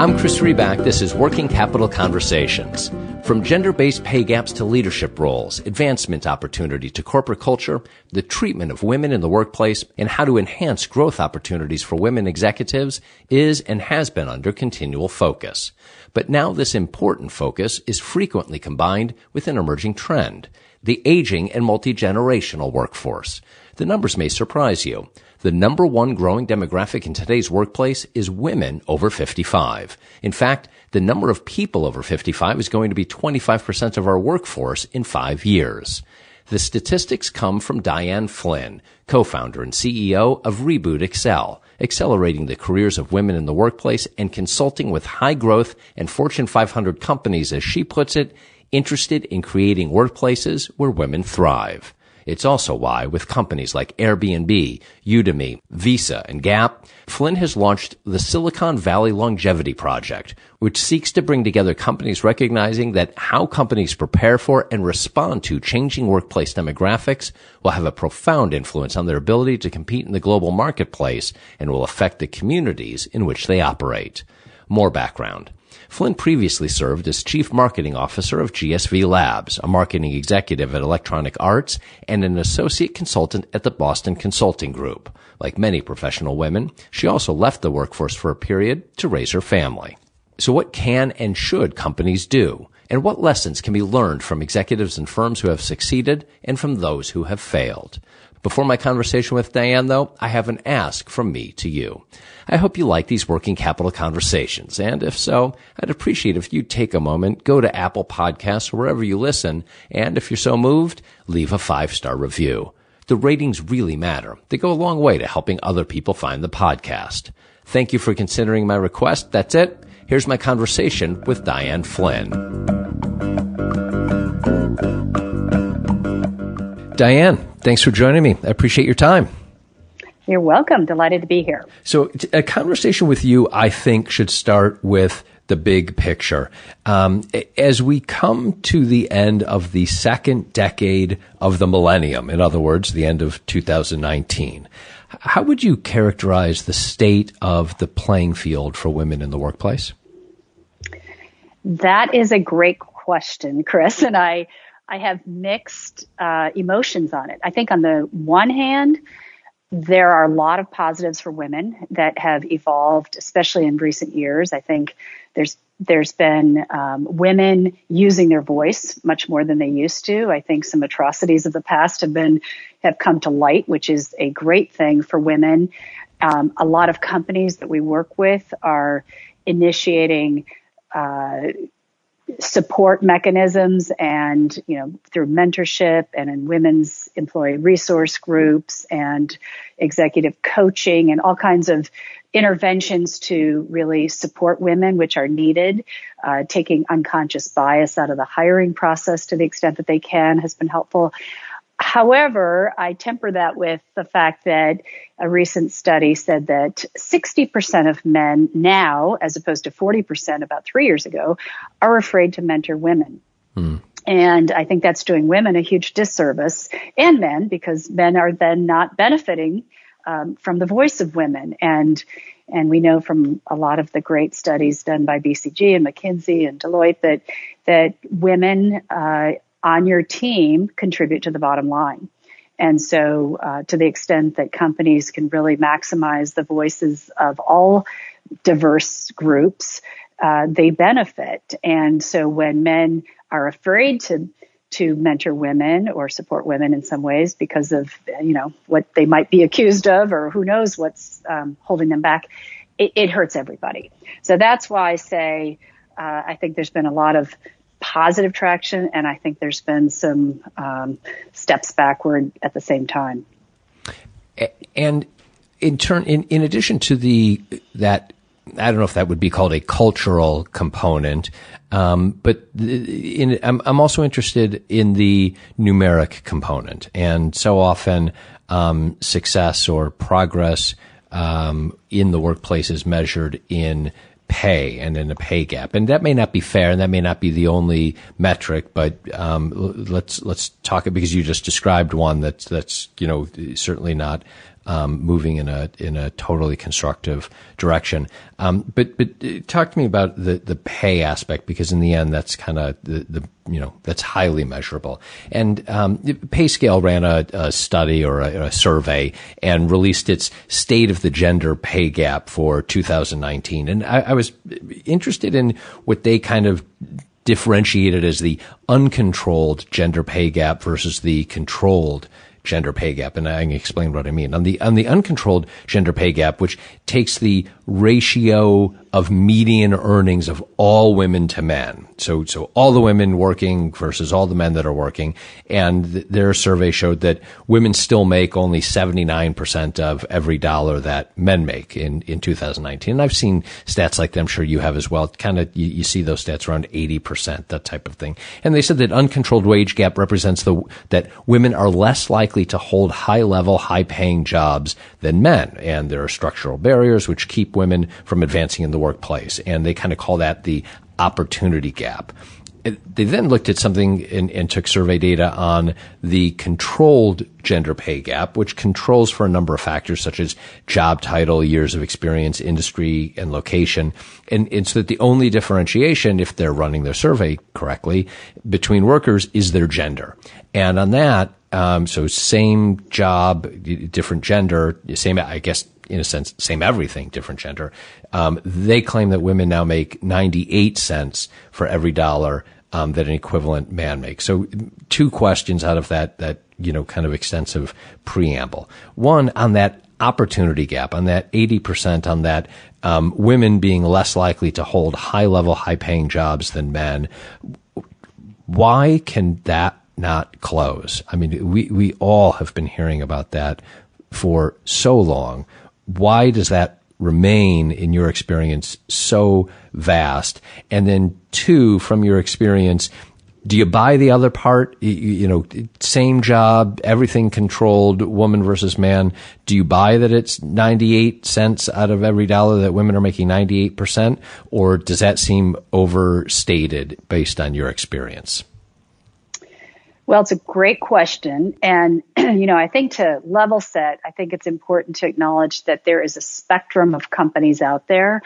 I'm Chris Riback. This is Working Capital Conversations. From gender based pay gaps to leadership roles, advancement opportunity to corporate culture, the treatment of women in the workplace, and how to enhance growth opportunities for women executives is and has been under continual focus. But now this important focus is frequently combined with an emerging trend the aging and multi generational workforce. The numbers may surprise you. The number one growing demographic in today's workplace is women over 55. In fact, the number of people over 55 is going to be 25% of our workforce in five years. The statistics come from Diane Flynn, co-founder and CEO of ReBoot Accel, accelerating the careers of women in the workplace and consulting with high growth and Fortune 500 companies, as she puts it, interested in creating workplaces where women thrive. It's also why, with companies like Airbnb, Udemy, Visa, and Gap, Flynn has launched the Silicon Valley Longevity Project, which seeks to bring together companies recognizing that how companies prepare for and respond to changing workplace demographics will have a profound influence on their ability to compete in the global marketplace and will affect the communities in which they operate. More background. Flynn previously served as Chief Marketing Officer of GSV Labs, a marketing executive at Electronic Arts, and an associate consultant at the Boston Consulting Group. Like many professional women, she also left the workforce for a period to raise her family. So what can and should companies do? And what lessons can be learned from executives and firms who have succeeded and from those who have failed? Before my conversation with Diane, though, I have an ask from me to you. I hope you like these working capital conversations, and if so, I'd appreciate if you'd take a moment, go to Apple Podcasts or wherever you listen, and if you're so moved, leave a five-star review. The ratings really matter. They go a long way to helping other people find the podcast. Thank you for considering my request. That's it. Here's my conversation with Diane Flynn. Diane, thanks for joining me. I appreciate your time. You're welcome. Delighted to be here. So, a conversation with you, I think, should start with the big picture. Um, as we come to the end of the second decade of the millennium, in other words, the end of 2019, how would you characterize the state of the playing field for women in the workplace? That is a great question, Chris, and I I have mixed uh, emotions on it. I think on the one hand, there are a lot of positives for women that have evolved, especially in recent years. I think there's there's been um, women using their voice much more than they used to. I think some atrocities of the past have been have come to light, which is a great thing for women. Um, a lot of companies that we work with are initiating uh, support mechanisms and you know through mentorship and in women's employee resource groups and executive coaching and all kinds of interventions to really support women which are needed. Uh, taking unconscious bias out of the hiring process to the extent that they can has been helpful However, I temper that with the fact that a recent study said that 60% of men now, as opposed to 40% about three years ago, are afraid to mentor women. Mm. And I think that's doing women a huge disservice and men because men are then not benefiting um, from the voice of women. And and we know from a lot of the great studies done by BCG and McKinsey and Deloitte that that women uh, on your team contribute to the bottom line. And so, uh, to the extent that companies can really maximize the voices of all diverse groups, uh, they benefit. And so, when men are afraid to to mentor women or support women in some ways because of you know what they might be accused of or who knows what's um, holding them back, it, it, hurts everybody. So that's why I say uh, I think there's been a lot of positive traction, and I think there's been some um, steps backward at the same time. And in turn, in, in addition to the that I don't know if that would be called a cultural component, um, but in, I'm, I'm, also interested in the numeric component. And so often, um, success or progress um, in the workplace is measured in pay and in a pay gap. And that may not be fair and that may not be the only metric, but um, let's let's talk it because you just described one that's that's you know certainly not um, moving in a in a totally constructive direction. Um, but but uh, talk to me about the the pay aspect because in the end that's kind of the, the you know that's highly measurable. And um, PayScale ran a, a study or a, a, survey and released its state of the gender pay gap for 2019. And I, I was interested in what they kind of differentiated as the uncontrolled gender pay gap versus the controlled gender pay gap, and I can explain what I mean. On the on the uncontrolled gender pay gap, which takes the ratio of median earnings of all women to men. So, so all the women working versus all the men that are working. And th- their survey showed that women still make only 79% of every dollar that men make in, in 2019. And I've seen stats like that. I'm sure you have as well. Kind of, you, you see those stats around 80%, that type of thing. And they said that uncontrolled wage gap represents the, that women are less likely to hold high level, high paying jobs than men. And there are structural barriers which keep women from advancing in the workplace. And they kind of call that the opportunity gap. They then looked at something and, and, took survey data on the controlled gender pay gap, which controls for a number of factors such as job title, years of experience, industry, and location. And, and so that the only differentiation, if they're running their survey correctly, between workers is their gender. And on that, um, so same job, different gender, same, I guess, in a sense, same everything, different gender. Um, they claim that women now make 98 cents for every dollar um, that an equivalent man makes. So two questions out of that, that, you know, kind of extensive preamble. One, on that opportunity gap, on that 80%, on that um, women being less likely to hold high level, high paying jobs than men. Why can that not close? I mean, we, we all have been hearing about that for so long why does that remain in your experience so vast? And then two, from your experience, do you buy the other part? You, know, same job, everything controlled, woman versus man. Do you buy that it's 98 cents out of every dollar that women are making 98%? Or does that seem overstated based on your experience? Well, it's a great question. And, you know, I think to level set, I think it's important to acknowledge that there is a spectrum of companies out there.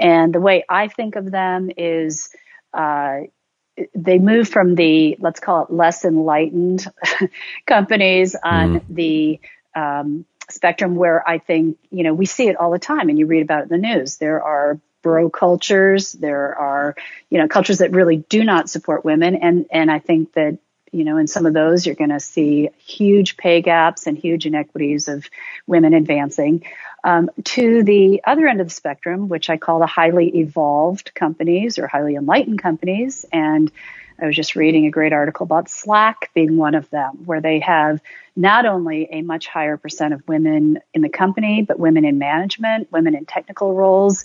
And the way I think of them is, uh, they move from the, let's call it less enlightened companies on mm. the, um, spectrum where I think, you know, we see it all the time and you read about it in the news. There are bro cultures. There are, you know, cultures that really do not support women. And, and I think that you know, in some of those, you're going to see huge pay gaps and huge inequities of women advancing. Um, to the other end of the spectrum, which I call the highly evolved companies or highly enlightened companies. And I was just reading a great article about Slack being one of them, where they have not only a much higher percent of women in the company, but women in management, women in technical roles,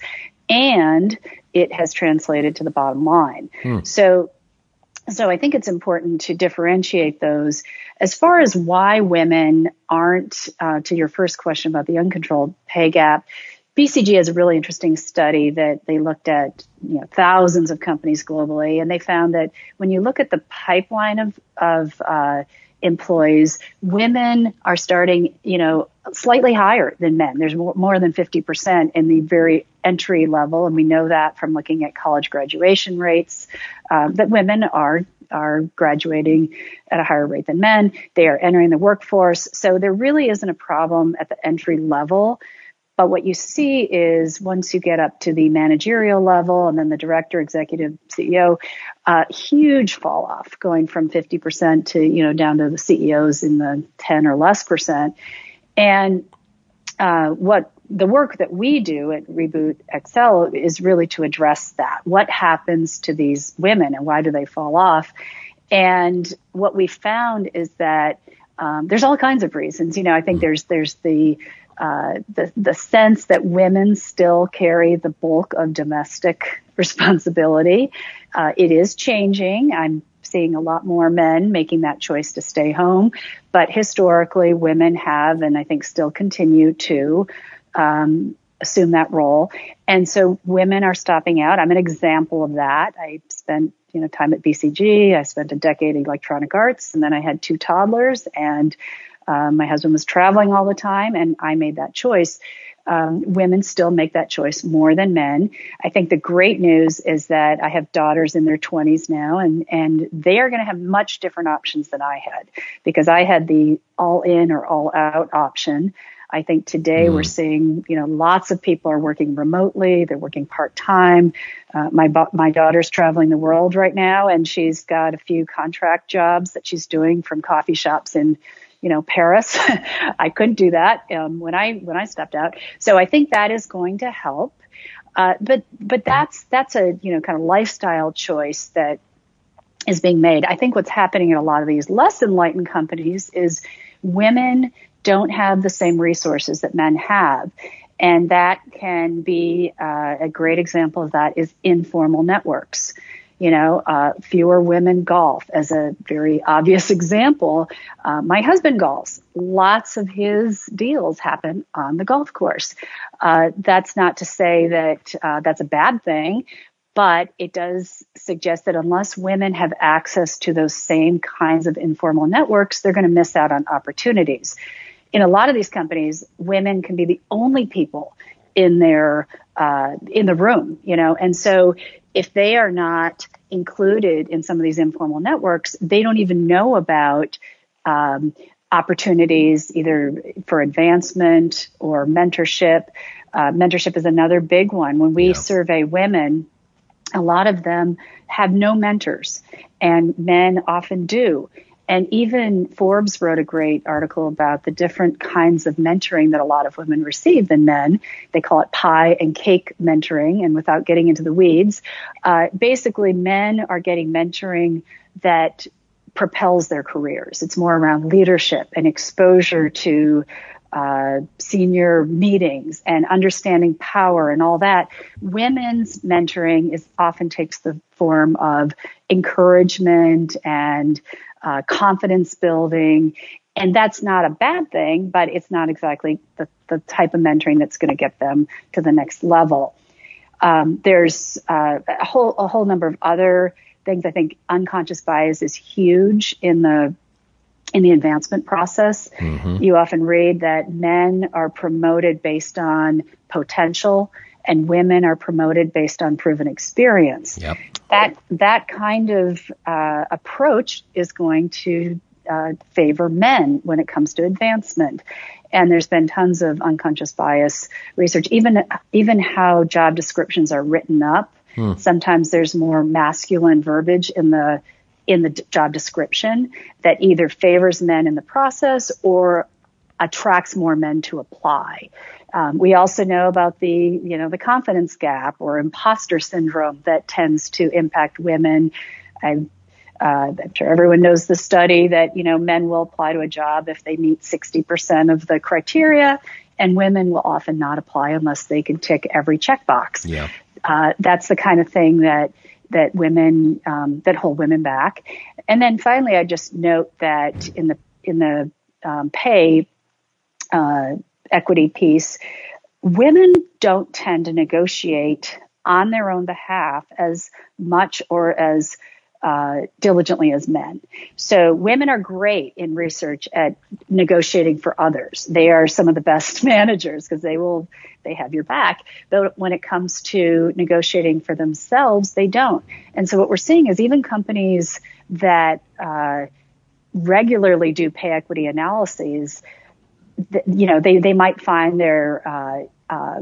and it has translated to the bottom line. Hmm. So so I think it's important to differentiate those. As far as why women aren't, uh, to your first question about the uncontrolled pay gap, BCG has a really interesting study that they looked at you know, thousands of companies globally, and they found that when you look at the pipeline of, of uh, employees, women are starting, you know, slightly higher than men. There's more, more than 50% in the very entry level, and we know that from looking at college graduation rates um, that women are are graduating at a higher rate than men. They are entering the workforce, so there really isn't a problem at the entry level. But what you see is once you get up to the managerial level and then the director, executive, CEO, uh, huge fall off going from 50% to, you know, down to the CEOs in the 10 or less percent. And uh, what the work that we do at ReBoot Accel is really to address that. What happens to these women and why do they fall off? And what we found is that um, there's all kinds of reasons. You know, I think there's there's the uh, the the sense that women still carry the bulk of domestic responsibility. Uh, it is changing. I'm seeing a lot more men making that choice to stay home, but historically, women have, and I think still continue to, um, assume that role. And so women are stopping out. I'm an example of that. I spent you know time at BCG. I spent a decade in electronic arts, and then I had two toddlers, and um, my husband was traveling all the time, and I made that choice. Um, women still make that choice more than men. I think the great news is that I have daughters in their 20s now, and and they are going to have much different options than I had because I had the all in or all out option. I think today mm. we're seeing, you know, lots of people are working remotely. They're working part time. Uh, my my daughter's traveling the world right now, and she's got a few contract jobs that she's doing from coffee shops in you know Paris. I couldn't do that um, when I when I stepped out. So I think that is going to help. Uh, but but that's that's a you know kind of lifestyle choice that is being made. I think what's happening in a lot of these less enlightened companies is women don't have the same resources that men have. And that can be uh, a great example of that is informal networks you know, uh, fewer women golf as a very obvious example. Uh, my husband golfs. Lots of his deals happen on the golf course. Uh, that's not to say that uh, that's a bad thing, but it does suggest that unless women have access to those same kinds of informal networks, they're going to miss out on opportunities. In a lot of these companies, women can be the only people in their uh, in the room, you know, and so if they are not included in some of these informal networks, they don't even know about um, opportunities either for advancement or mentorship. Uh, mentorship is another big one. When we yeah. survey women, a lot of them have no mentors, and men often do. And even Forbes wrote a great article about the different kinds of mentoring that a lot of women receive than men. They call it pie and cake mentoring. And without getting into the weeds, uh, basically men are getting mentoring that propels their careers. It's more around leadership and exposure to uh, senior meetings and understanding power and all that. Women's mentoring is often takes the form of encouragement and uh, confidence building. And that's not a bad thing, but it's not exactly the, the type of mentoring that's going to get them to the next level. Um, there's uh, a whole a whole number of other things. I think unconscious bias is huge in the in the advancement process. Mm-hmm. You often read that men are promoted based on potential and women are promoted based on proven experience. Yep that that kind of uh, approach is going to uh, favor men when it comes to advancement. And there's been tons of unconscious bias research, even even how job descriptions are written up. Hmm. Sometimes there's more masculine verbiage in the in the job description that either favors men in the process or attracts more men to apply. Um, we also know about the, you know, the confidence gap or imposter syndrome that tends to impact women. I, uh, I'm sure everyone knows the study that, you know, men will apply to a job if they meet 60% of the criteria and women will often not apply unless they can tick every checkbox. Yeah. Uh, that's the kind of thing that, that women, um, that hold women back. And then finally, I just note that in the, in the, um, pay, uh, equity piece, women don't tend to negotiate on their own behalf as much or as uh, diligently as men. So women are great in research at negotiating for others. They are some of the best managers because they will, they have your back. But when it comes to negotiating for themselves, they don't. And so what we're seeing is even companies that, uh, regularly do pay equity analyses, you know, they, they might find they're uh, uh,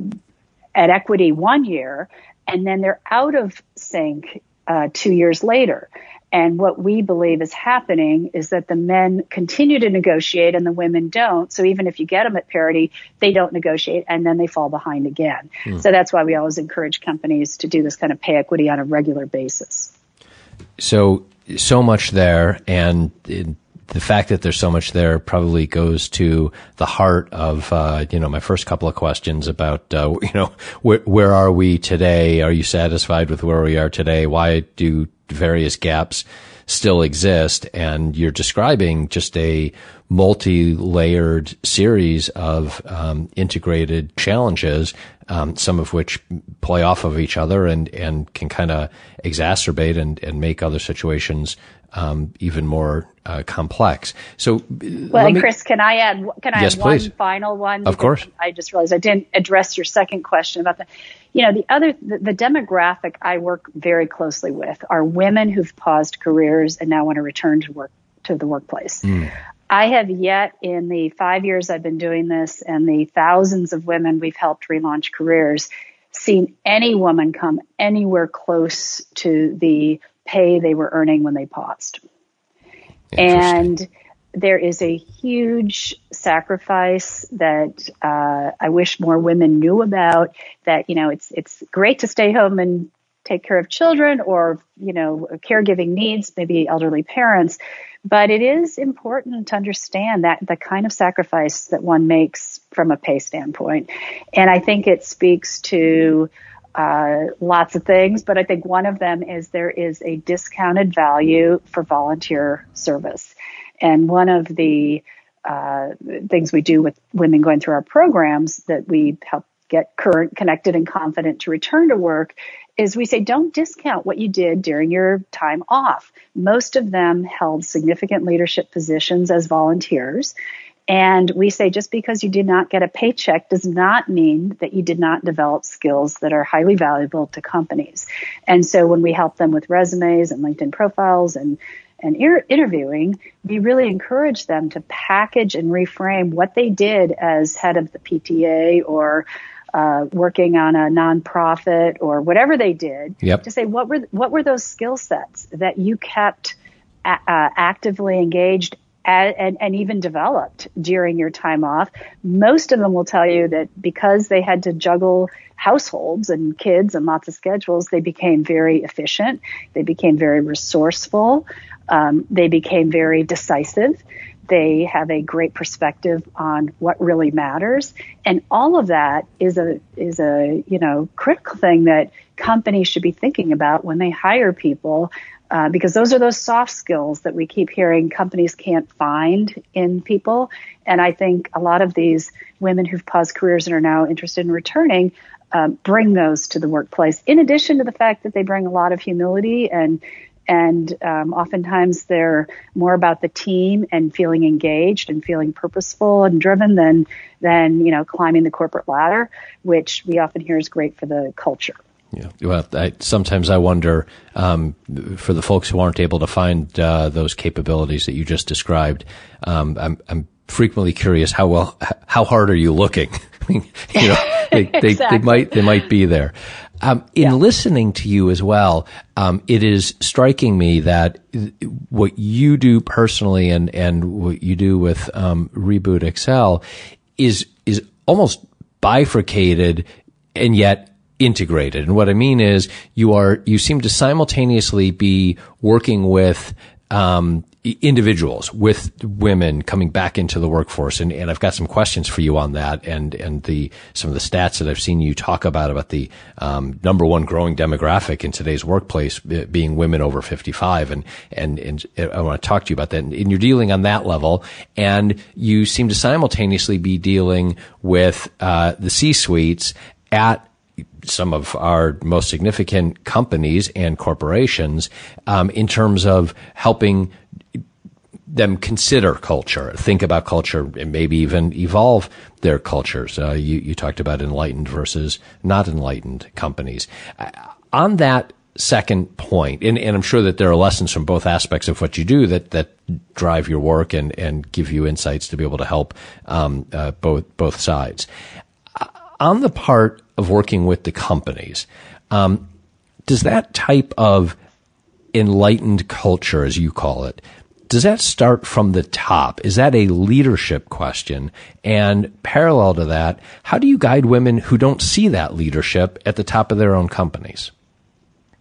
at equity one year and then they're out of sync uh, two years later. And what we believe is happening is that the men continue to negotiate and the women don't. So even if you get them at parity, they don't negotiate and then they fall behind again. Mm. So that's why we always encourage companies to do this kind of pay equity on a regular basis. So, so much there. And the fact that there's so much there probably goes to the heart of uh, you know my first couple of questions about uh, you know where where are we today? Are you satisfied with where we are today? Why do various gaps still exist. And you're describing just a multi-layered series of um, integrated challenges, um, some of which play off of each other and, and can kind of exacerbate and, and make other situations um, even more uh, complex. So, well, me, Chris, can I add? Can I yes, add one please. final one? Of course. I just realized I didn't address your second question about the. You know, the other the, the demographic I work very closely with are women who've paused careers and now want to return to work to the workplace. Mm. I have yet in the five years I've been doing this and the thousands of women we've helped relaunch careers seen any woman come anywhere close to the pay they were earning when they paused. And there is a huge sacrifice that uh, I wish more women knew about. That you know, it's it's great to stay home and take care of children or you know caregiving needs, maybe elderly parents, but it is important to understand that the kind of sacrifice that one makes from a pay standpoint, and I think it speaks to uh, lots of things, but I think one of them is there is a discounted value for volunteer service. And one of the uh, things we do with women going through our programs that we help get current, connected, and confident to return to work is we say don't discount what you did during your time off. Most of them held significant leadership positions as volunteers. And we say just because you did not get a paycheck does not mean that you did not develop skills that are highly valuable to companies. And so when we help them with resumes and LinkedIn profiles and and interviewing, we really encourage them to package and reframe what they did as head of the PTA or uh, working on a nonprofit or whatever they did. Yep. To say what were what were those skill sets that you kept a- uh, actively engaged and, and, even developed during your time off. Most of them will tell you that because they had to juggle households and kids and lots of schedules, they became very efficient. They became very resourceful. Um, they became very decisive. They have a great perspective on what really matters. And all of that is a, is a, you know, critical thing that companies should be thinking about when they hire people uh, because those are those soft skills that we keep hearing companies can't find in people. And I think a lot of these women who've paused careers and are now interested in returning um, bring those to the workplace. In addition to the fact that they bring a lot of humility and and um, oftentimes they're more about the team and feeling engaged and feeling purposeful and driven than than you know climbing the corporate ladder, which we often hear is great for the culture. Yeah. Well, I, sometimes I wonder um, for the folks who aren't able to find uh, those capabilities that you just described. Um, I'm, I'm frequently curious how well how hard are you looking? you know, they, they, exactly. they, might they might be there. Um, in yeah. listening to you as well, um, it is striking me that what you do personally and and what you do with um, ReBoot Accel is is almost bifurcated and yet integrated. And what I mean is you are, you seem to simultaneously be working with, um, individuals with women coming back into the workforce. And, and I've got some questions for you on that and, and the, some of the stats that I've seen you talk about, about the, um, number one growing demographic in today's workplace being women over 55. And, and, and I want to talk to you about that. And you're dealing on that level and you seem to simultaneously be dealing with, uh, the C-suites at some of our most significant companies and corporations um, in terms of helping them consider culture, think about culture, and maybe even evolve their cultures. Uh, you, you, talked about enlightened versus not enlightened companies. Uh, on that second point, and, and, I'm sure that there are lessons from both aspects of what you do that that drive your work and and give you insights to be able to help um, uh, both both sides. On the part of working with the companies. Um, does that type of enlightened culture, as you call it, does that start from the top? Is that a leadership question? And parallel to that, how do you guide women who don't see that leadership at the top of their own companies?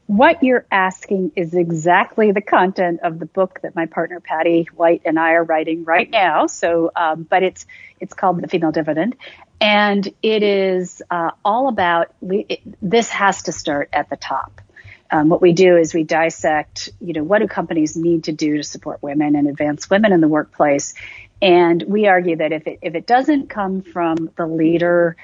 What you're asking is exactly the content of the book that my partner Patty White and I are writing right now. So, um, but it's it's called The Female Dividend, and it is uh, all about it, this has to start at the top. um, what we do is we dissect, you know, what do companies need to do to support women and advance women in the workplace. And we argue that if it, if it doesn't come from the leader,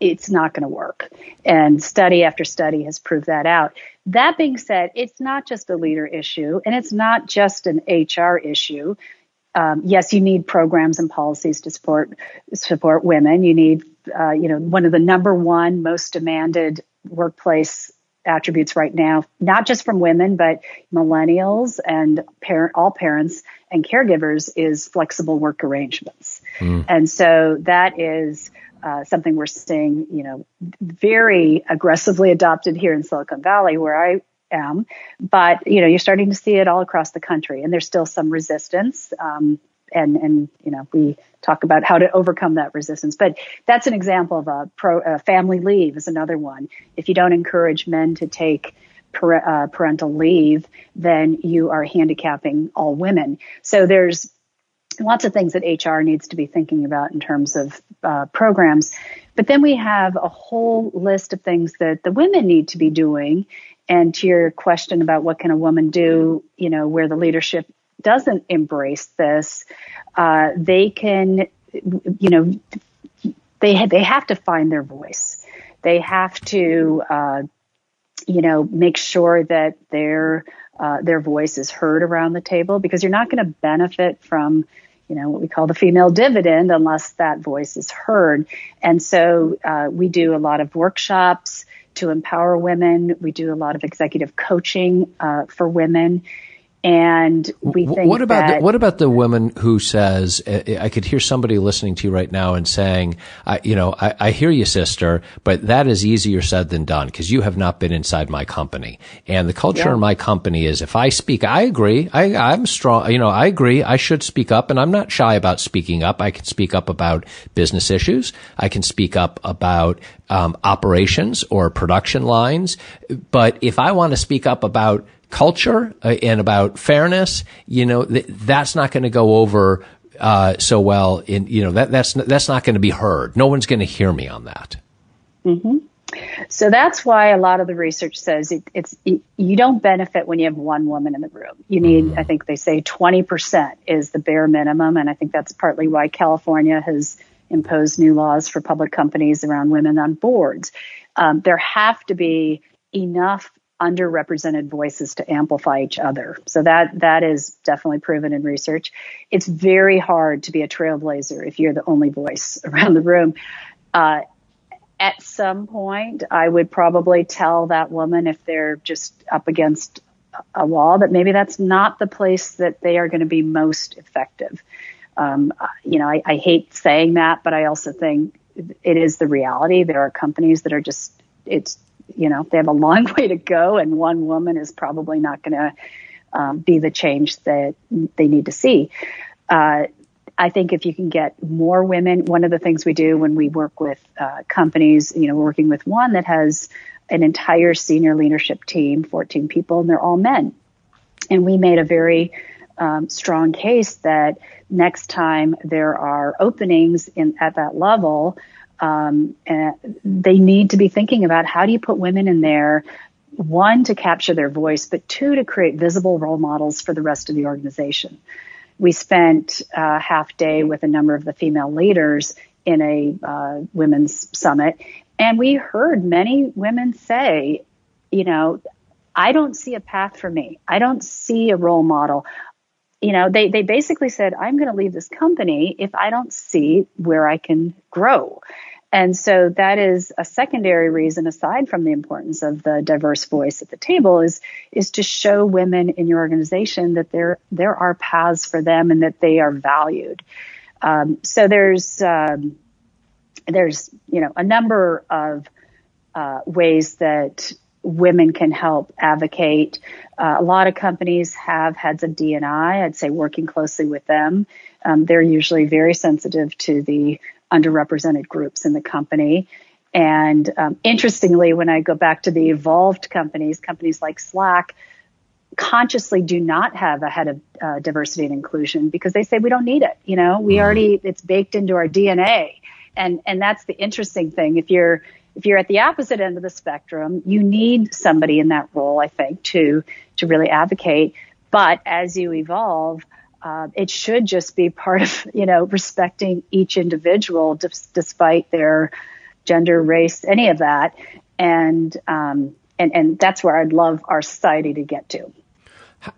it's not going to work. And study after study has proved that out. That being said, it's not just a leader issue and it's not just an HR issue. Um, yes, you need programs and policies to support support women. You need, uh, you know, one of the number one most demanded workplace attributes right now, not just from women, but millennials and parent, all parents and caregivers is flexible work arrangements. Mm. And so that is uh, something we're seeing, you know, very aggressively adopted here in Silicon Valley, where I am. But you know, you're starting to see it all across the country, and there's still some resistance. Um, and and you know, we talk about how to overcome that resistance. But that's an example of a pro family leave is another one. If you don't encourage men to take uh, parental leave, then you are handicapping all women. So there's lots of things that HR needs to be thinking about in terms of uh, programs. But then we have a whole list of things that the women need to be doing. And to your question about what can a woman do, you know, where the leadership doesn't embrace this, uh, they can, you know, they ha- they have to find their voice. They have to, uh, you know, make sure that their uh, their voice is heard around the table because you're not going to benefit from you know, what we call the female dividend unless that voice is heard. And so uh, we do a lot of workshops to empower women. We do a lot of executive coaching uh, for women. And we think what about that, the, what about the woman who says I could hear somebody listening to you right now and saying, I, you know, I, I hear you, sister, but that is easier said than done because you have not been inside my company, and the culture yeah. in my company is if I speak, I agree, I, I'm strong, you know, I agree, I should speak up, and I'm not shy about speaking up. I can speak up about business issues. I can speak up about um, operations or production lines, but if I want to speak up about culture uh, and about fairness, you know, th- that's not going to go over uh, so well. In you know that that's that's not going to be heard. No one's going to hear me on that. Mm-hmm. So that's why a lot of the research says it, it's it, you don't benefit when you have one woman in the room. You need, mm. I think they say 20% is the bare minimum, and I think that's partly why California has imposed new laws for public companies around women on boards. Um, there have to be enough underrepresented voices to amplify each other. So that that is definitely proven in research. It's very hard to be a trailblazer if you're the only voice around the room. Uh, at some point, I would probably tell that woman if they're just up against a wall that maybe that's not the place that they are going to be most effective. Um, you know, I, I hate saying that, but I also think it is the reality. There are companies that are just it's you know, they have a long way to go, and one woman is probably not going to um, be the change that they need to see. Uh, I think if you can get more women, one of the things we do when we work with uh, companies, you know, we're working with one that has an entire senior leadership team, 14 people, and they're all men. And we made a very um, strong case that next time there are openings in at that level, um, they need to be thinking about how do you put women in there one to capture their voice but two to create visible role models for the rest of the organization. We spent a uh, half day with a number of the female leaders in a uh, women's summit and we heard many women say you know i don't see a path for me. I don't see a role model you know, they, they basically said, I'm going to leave this company if I don't see where I can grow. And so that is a secondary reason aside from the importance of the diverse voice at the table is, is to show women in your organization that there, there are paths for them and that they are valued. Um, so there's, um, there's, you know, a number of, uh, ways that women can help advocate. Uh, a lot of companies have heads of D&I. I'd say working closely with them. Um, they're usually very sensitive to the underrepresented groups in the company. And um, interestingly, when I go back to the evolved companies, companies like Slack, consciously do not have a head of uh, diversity and inclusion because they say we don't need it. You know, we mm-hmm. already it's baked into our DNA, and and that's the interesting thing. If you're if you're at the opposite end of the spectrum, you need somebody in that role, I think, to to really advocate. But as you evolve, uh, it should just be part of you know respecting each individual, d- despite their gender, race, any of that, and um, and and that's where I'd love our society to get to.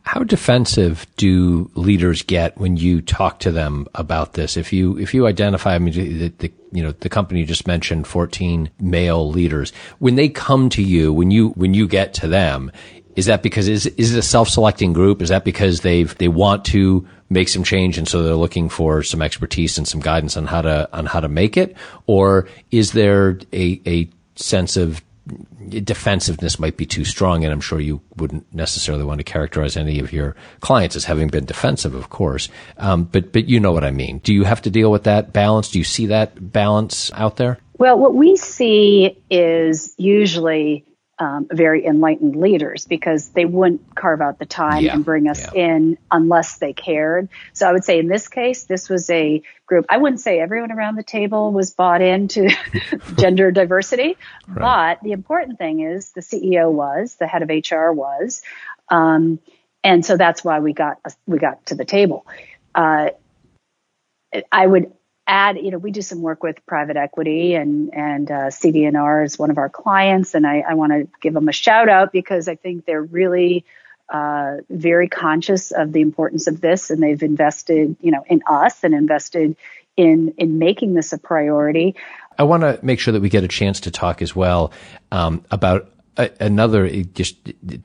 How defensive do leaders get when you talk to them about this? If you if you identify, I mean, the, the you know the company you just mentioned, fourteen male leaders, when they come to you, when you when you get to them, is that because is is it a self selecting group? Is that because they've they want to make some change and so they're looking for some expertise and some guidance on how to on how to make it, or is there a a sense of defensiveness might be too strong, and I'm sure you wouldn't necessarily want to characterize any of your clients as having been defensive, of course. Um, but but you know what I mean. Do you have to deal with that balance? Do you see that balance out there? Well, what we see is usually um, very enlightened leaders because they wouldn't carve out the time yeah, and bring us yeah. in unless they cared. So I would say in this case, this was a group. I wouldn't say everyone around the table was bought into gender diversity, right. but the important thing is the CEO was, the head of HR was, um, and so that's why we got we got to the table. Uh, I would add, you know, we do some work with private equity and and uh, CD&R is one of our clients, and I, I want to give them a shout out because I think they're really uh, very conscious of the importance of this, and they've invested, you know, in us and invested in in making this a priority. I want to make sure that we get a chance to talk as well um, about another just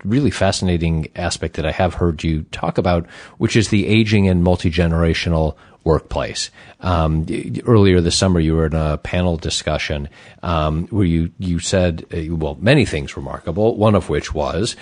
really fascinating aspect that I have heard you talk about, which is the aging and multi generational workplace. Um, earlier this summer, you were in a panel discussion um, where you you said uh, well many things remarkable. One of which was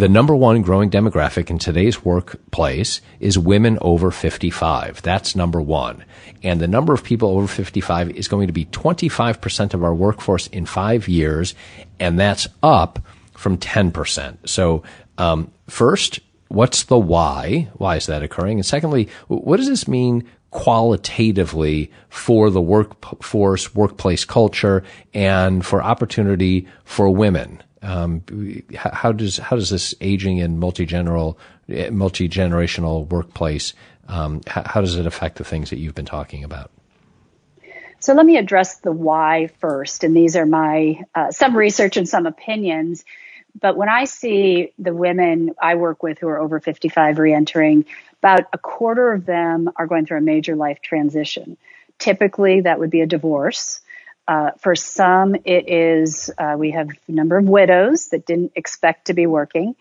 the number one growing demographic in today's workplace is women over 55. That's number one. And the number of people over 55 is going to be 25% of our workforce in five years. And that's up from 10%. So, um, first, what's the why? Why is that occurring? And secondly, what does this mean qualitatively for the workforce, workplace culture, and for opportunity for women. Um, how does how does this aging and multi general multi generational workplace um, how, how does it affect the things that you've been talking about? So let me address the why first, and these are my uh, some research and some opinions. But when I see the women I work with who are over 55 reentering, about a quarter of them are going through a major life transition. Typically, that would be a divorce. Uh, for some, it is uh, we have a number of widows that didn't expect to be working.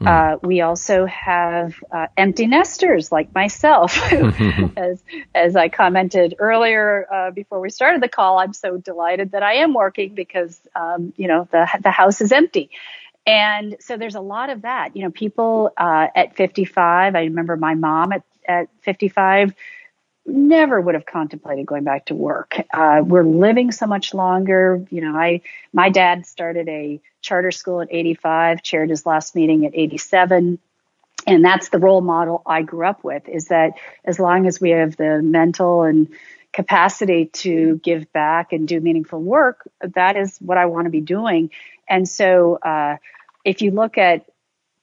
Mm. Uh, we also have uh, empty nesters like myself. as as I commented earlier uh, before we started the call, I'm so delighted that I am working because um, you know the the house is empty. And so there's a lot of that. You know, people uh, at 55, I remember my mom at, at 55 never would have contemplated going back to work. Uh, we're living so much longer. You know, I, my dad started a charter school at 85, chaired his last meeting at 87. And that's the role model I grew up with is that as long as we have the mental and capacity to give back and do meaningful work, that is what I want to be doing. And so, uh, if you look at,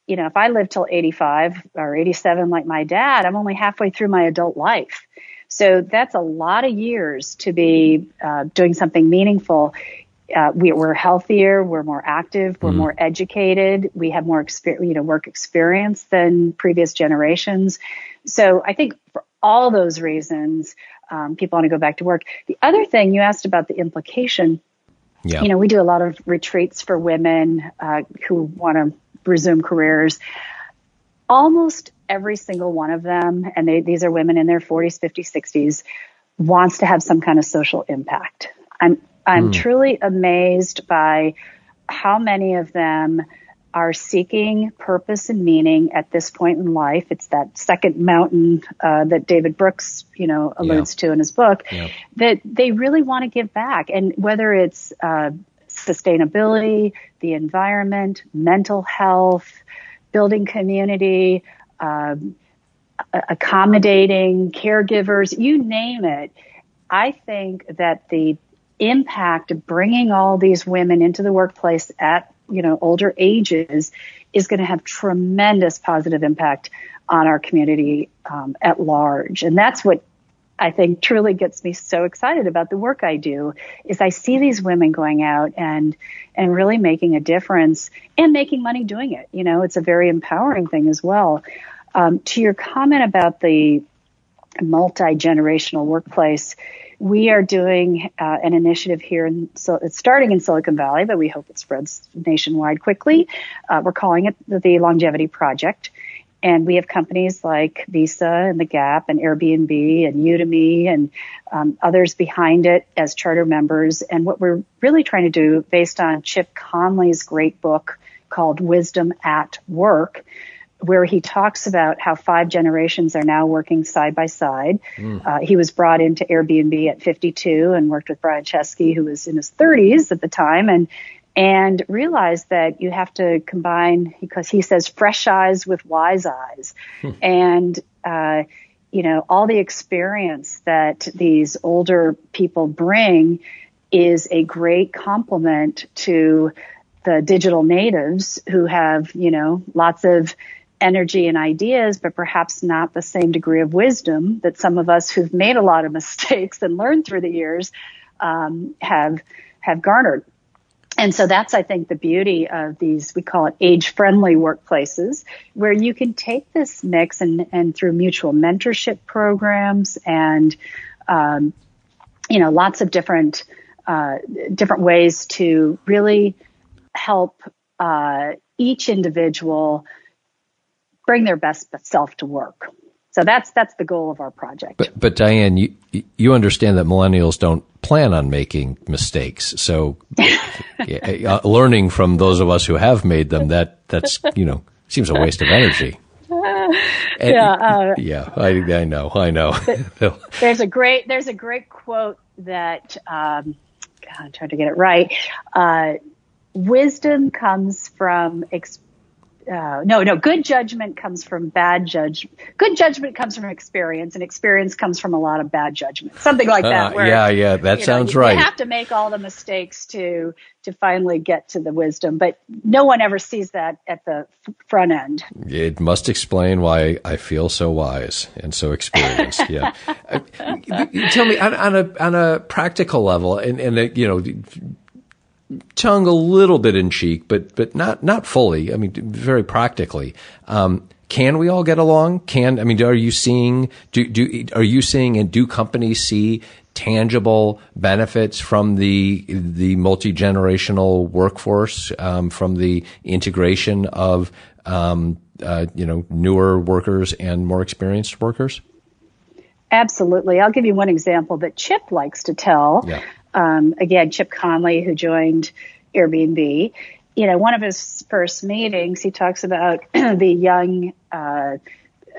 you know, if I live till 85 or 87 like my dad, I'm only halfway through my adult life. So that's a lot of years to be uh, doing something meaningful. Uh, we, are healthier, we're more active, we're mm more educated, we have more experience, you know, work experience than previous generations. So I think for all those reasons, um, people want to go back to work. The other thing you asked about the implication yeah. You know, we do a lot of retreats for women uh, who want to resume careers. Almost every single one of them, and they, these are women in their 40s, 50s, 60s, wants to have some kind of social impact. I'm I'm mm. truly amazed by how many of them are seeking purpose and meaning at this point in life. It's that second mountain uh, that David Brooks, you know, alludes yeah. to in his book. Yeah. That they really want to give back, and whether it's uh, sustainability, the environment, mental health, building community, um, accommodating caregivers, you name it. I think that the impact of bringing all these women into the workplace at you know older ages is going to have tremendous positive impact on our community um, at large and that's what I think truly gets me so excited about the work I do is I see these women going out and and really making a difference and making money doing it. You know, it's a very empowering thing as well. Um, to your comment about the multi generational workplace, we are doing uh, an initiative here, in, so it's starting in Silicon Valley, but we hope it spreads nationwide quickly. Uh, we're calling it the Longevity Project. And we have companies like Visa and The Gap and Airbnb and Udemy and um, others behind it as charter members. And what we're really trying to do, based on Chip Conley's great book called Wisdom at Work, where he talks about how five generations are now working side by side. Mm. Uh, he was brought into Airbnb at 52 and worked with Brian Chesky, who was in his 30s at the time, and and realize that you have to combine because he says fresh eyes with wise eyes hmm. and uh, you know all the experience that these older people bring is a great complement to the digital natives who have you know lots of energy and ideas, but perhaps not the same degree of wisdom that some of us who've made a lot of mistakes and learned through the years um, have have garnered. And so that's, I think, the beauty of these, we call it age friendly workplaces, where you can take this mix and, and through mutual mentorship programs and, um, you know, lots of different, uh, different ways to really help, uh, each individual bring their best self to work. So that's that's the goal of our project. But, but Diane, you you understand that millennials don't plan on making mistakes. So uh, learning from those of us who have made them that that's you know seems a waste of energy. And, yeah, uh, yeah, I, I know, I know. there's a great there's a great quote that um, God, I'm trying to get it right. Uh, wisdom comes from experience uh, no, no, good judgment comes from bad judge. Good judgment comes from experience, and experience comes from a lot of bad judgment. Something like that. Uh, where, yeah, yeah, that sounds know, you, right. You have to make all the mistakes to to finally get to the wisdom, but no one ever sees that at the f- front end. It must explain why I feel so wise and so experienced. yeah, uh, tell me on, on, a on a practical level, and and uh, you know tongue a little bit in cheek, but but not not fully. I mean, very practically. Um, can we all get along? Can I mean, are you seeing do do are you seeing and do companies see tangible benefits from the the multi generational workforce um, from the integration of um, uh, you know newer workers and more experienced workers? Absolutely. I'll give you one example that Chip likes to tell. Yeah um, again, Chip Conley, who joined Airbnb, you know, one of his first meetings, he talks about the young uh,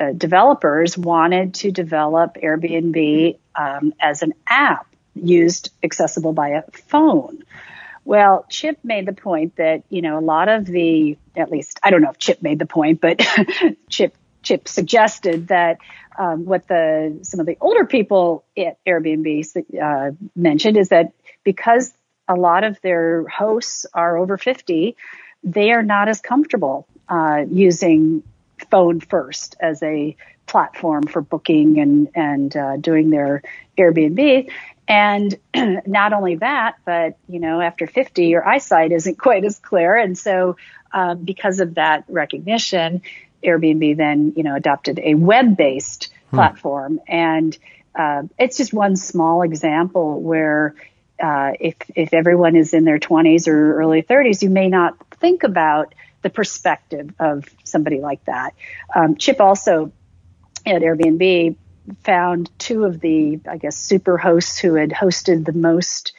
uh, developers wanted to develop Airbnb um, as an app used accessible by a phone. Well, Chip made the point that, you know, a lot of the, at least, I don't know if Chip made the point, but Chip, Chip suggested that um, what the some of the older people at Airbnb uh, mentioned is that because a lot of their hosts are over 50, they are not as comfortable uh, using phone first as a platform for booking and and uh, doing their Airbnb. And not only that, but you know, after 50, your eyesight isn't quite as clear, and so um, because of that recognition, Airbnb then, you know, adopted a web-based hmm. platform. And uh, it's just one small example where uh, if if everyone is in their 20s or early 30s, you may not think about the perspective of somebody like that. Um, Chip also at Airbnb found two of the, I guess, super hosts who had hosted the most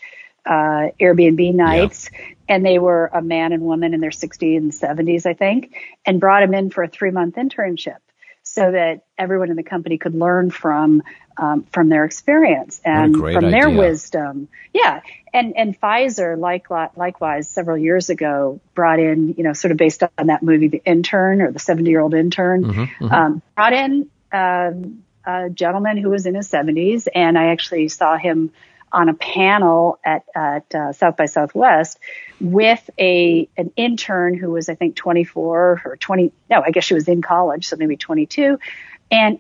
uh, Airbnb nights, yeah. and they were a man and woman in their 60s and 70s, I think, and brought them in for a three month internship so that everyone in the company could learn from um, from their experience and from their wisdom. Yeah, and and Pfizer, like likewise, several years ago, brought in you know sort of based on that movie, The Intern or the 70 year old intern, mm-hmm, mm-hmm. Um, brought in um, a gentleman who was in his 70s, and I actually saw him on a panel at, at uh, South by Southwest with a an intern who was I think 24 or 20 no I guess she was in college so maybe 22 and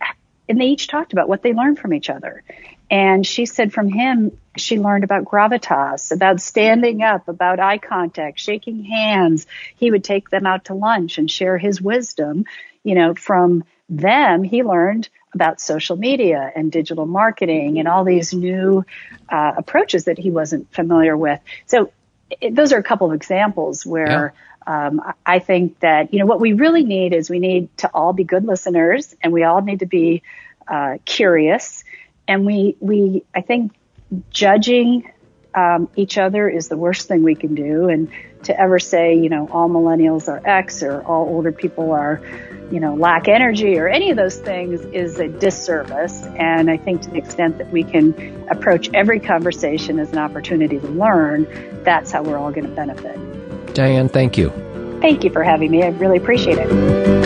and they each talked about what they learned from each other. And she said from him she learned about gravitas about standing up about eye contact shaking hands. He would take them out to lunch and share his wisdom you know from them he learned about social media and digital marketing and all these new uh, approaches that he wasn't familiar with. So it, those are a couple of examples where yeah. um, I think that you know what we really need is we need to all be good listeners, and we all need to be uh, curious, and we we I think judging um, each other is the worst thing we can do, and to ever say you know all millennials are X or all older people are you know, lack energy or any of those things is a disservice. And I think to the extent that we can approach every conversation as an opportunity to learn, that's how we're all going to benefit. Diane, thank you. Thank you for having me. I really appreciate it.